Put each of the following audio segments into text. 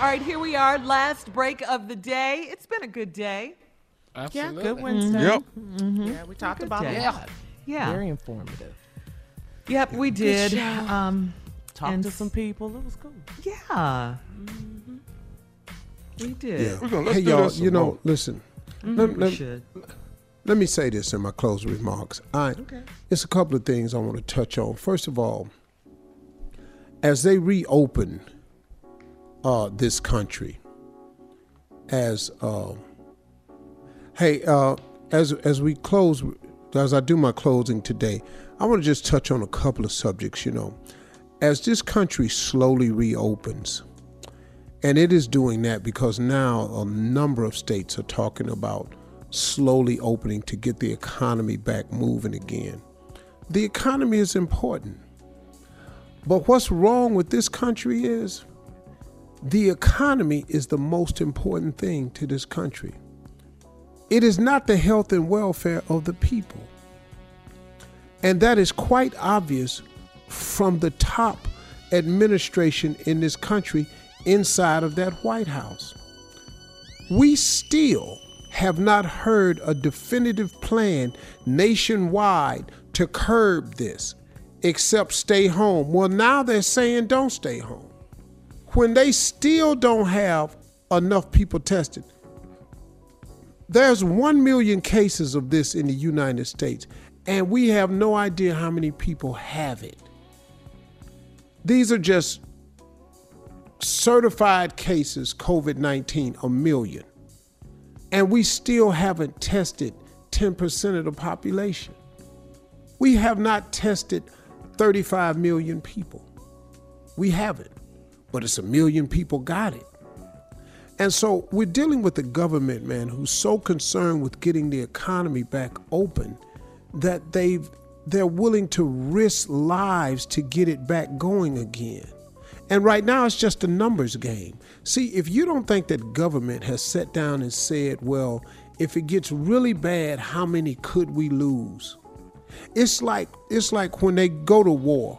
All right, here we are, last break of the day. It's been a good day. Absolutely. Yeah, good Wednesday. Yep. Yeah, we talked about day. a lot. Yeah. Very informative. Yep, we did. show. Um, Talked to some people. It was cool. yeah. We did. We're gonna, let's hey do y'all, this you know, more. listen. Mhm, Let, we let- should. let me say this in my closing remarks. I, Okay. It's a couple of things I want to touch on. First of all, as they reopen uh, this country, as uh, hey, uh, as as we close, as I do my closing today, I want to just touch on a couple of subjects. You know, as this country slowly reopens, and it is doing that because now a number of states are talking about slowly opening to get the economy back moving again. The economy is important. But what's wrong with this country is the economy is the most important thing to this country. It is not the health and welfare of the people. And that is quite obvious from the top administration in this country inside of that White House. We still have not heard a definitive plan nationwide to curb this, except stay home. Well, now they're saying don't stay home. When they still don't have enough people tested, there's 1 million cases of this in the United States, and we have no idea how many people have it. These are just certified cases, COVID 19, a million. And we still haven't tested 10% of the population. We have not tested 35 million people. We haven't, but it's a million people got it. And so we're dealing with the government, man, who's so concerned with getting the economy back open that they've they're willing to risk lives to get it back going again. And right now it's just a numbers game. See, if you don't think that government has sat down and said, well, if it gets really bad, how many could we lose? It's like it's like when they go to war.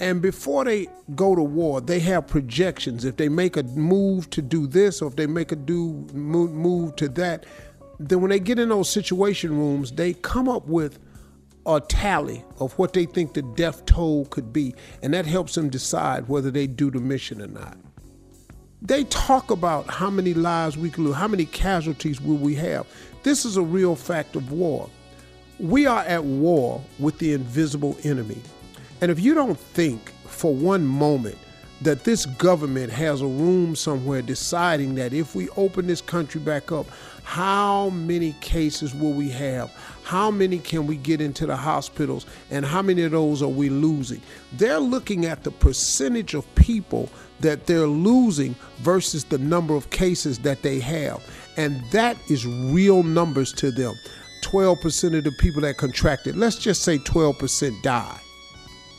And before they go to war, they have projections. If they make a move to do this, or if they make a do move, move to that, then when they get in those situation rooms, they come up with a tally of what they think the death toll could be, and that helps them decide whether they do the mission or not. They talk about how many lives we can lose, how many casualties will we have. This is a real fact of war. We are at war with the invisible enemy. And if you don't think for one moment that this government has a room somewhere deciding that if we open this country back up, how many cases will we have? How many can we get into the hospitals? And how many of those are we losing? They're looking at the percentage of people that they're losing versus the number of cases that they have. And that is real numbers to them. 12% of the people that contracted, let's just say 12% die.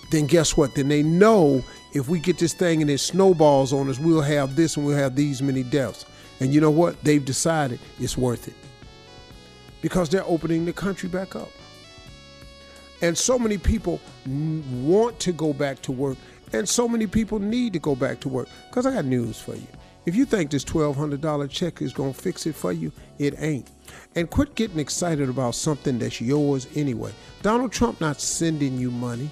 Then guess what? Then they know if we get this thing and it snowballs on us, we'll have this and we'll have these many deaths. And you know what? They've decided it's worth it because they're opening the country back up. And so many people want to go back to work, and so many people need to go back to work. Because I got news for you. If you think this $1,200 check is going to fix it for you, it ain't. And quit getting excited about something that's yours anyway. Donald Trump not sending you money.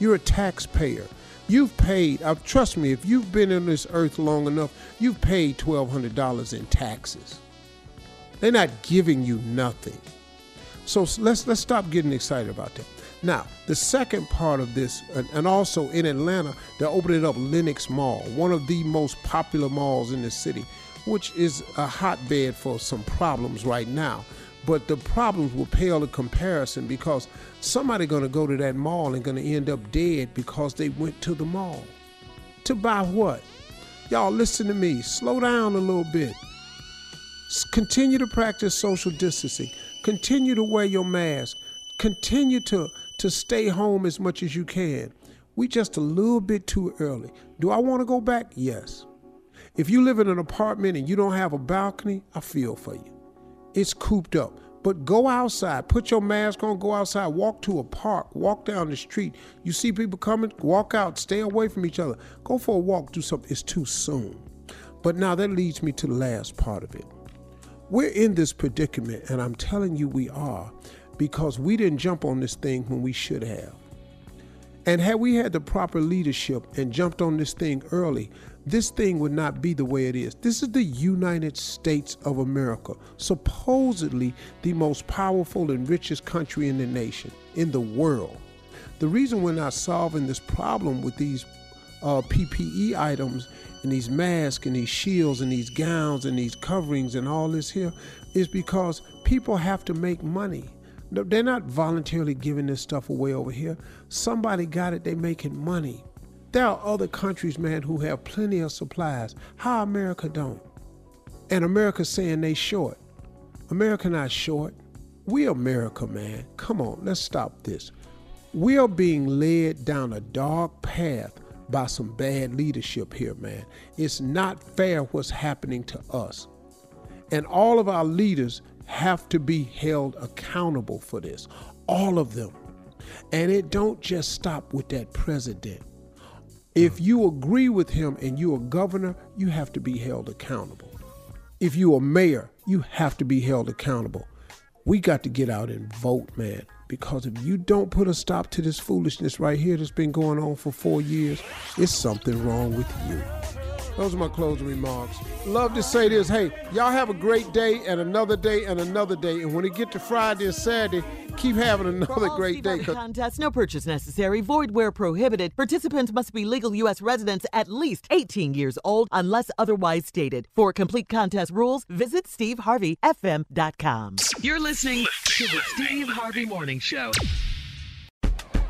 You're a taxpayer. You've paid, uh, trust me, if you've been on this earth long enough, you've paid $1,200 in taxes. They're not giving you nothing. So let's let's stop getting excited about that. Now, the second part of this, and, also in Atlanta, they're opening up Lenox Mall, one of the most popular malls in the city, which is a hotbed for some problems right now. But the problems will pale in comparison because somebody going to go to that mall and going to end up dead because they went to the mall. To buy what? Y'all listen to me. Slow down a little bit. Continue to practice social distancing. Continue to wear your mask. Continue to, to stay home as much as you can. We just a little bit too early. Do I want to go back? Yes. If you live in an apartment and you don't have a balcony, I feel for you. It's cooped up. But go outside, put your mask on, go outside, walk to a park, walk down the street. You see people coming, walk out, stay away from each other. Go for a walk, do something. It's too soon. But now that leads me to the last part of it. We're in this predicament, and I'm telling you we are, because we didn't jump on this thing when we should have. And had we had the proper leadership and jumped on this thing early, this thing would not be the way it is. This is the United States of America, supposedly the most powerful and richest country in the nation, in the world. The reason we're not solving this problem with these uh, PPE items and these masks and these shields and these gowns and these coverings and all this here is because people have to make money. They're not voluntarily giving this stuff away over here. Somebody got it, they're making money. There are other countries, man, who have plenty of supplies. How America don't? And America saying they short. America not short. We America, man. Come on, let's stop this. We are being led down a dark path by some bad leadership here, man. It's not fair what's happening to us. And all of our leaders have to be held accountable for this. All of them. And it don't just stop with that president. If you agree with him and you're a governor, you have to be held accountable. If you're a mayor, you have to be held accountable. We got to get out and vote, man. Because if you don't put a stop to this foolishness right here that's been going on for four years, it's something wrong with you. Those are my closing remarks. Love to say this. Hey, y'all have a great day and another day and another day. And when it get to Friday and Saturday, keep having another great day. Contest, no purchase necessary, void where prohibited. Participants must be legal U.S. residents at least 18 years old unless otherwise stated. For complete contest rules, visit SteveHarveyFM.com. You're listening to the Steve Harvey Morning Show.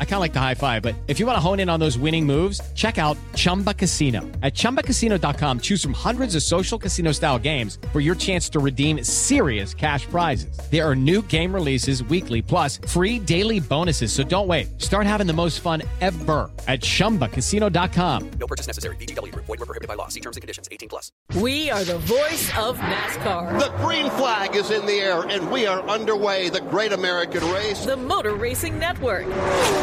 I kind of like the high five, but if you want to hone in on those winning moves, check out Chumba Casino. At ChumbaCasino.com, choose from hundreds of social casino style games for your chance to redeem serious cash prizes. There are new game releases weekly, plus free daily bonuses. So don't wait. Start having the most fun ever at ChumbaCasino.com. No purchase necessary. VGW. Void were prohibited by law. See terms and conditions. 18 plus. We are the voice of NASCAR. The green flag is in the air, and we are underway. The Great American Race. The Motor Racing Network.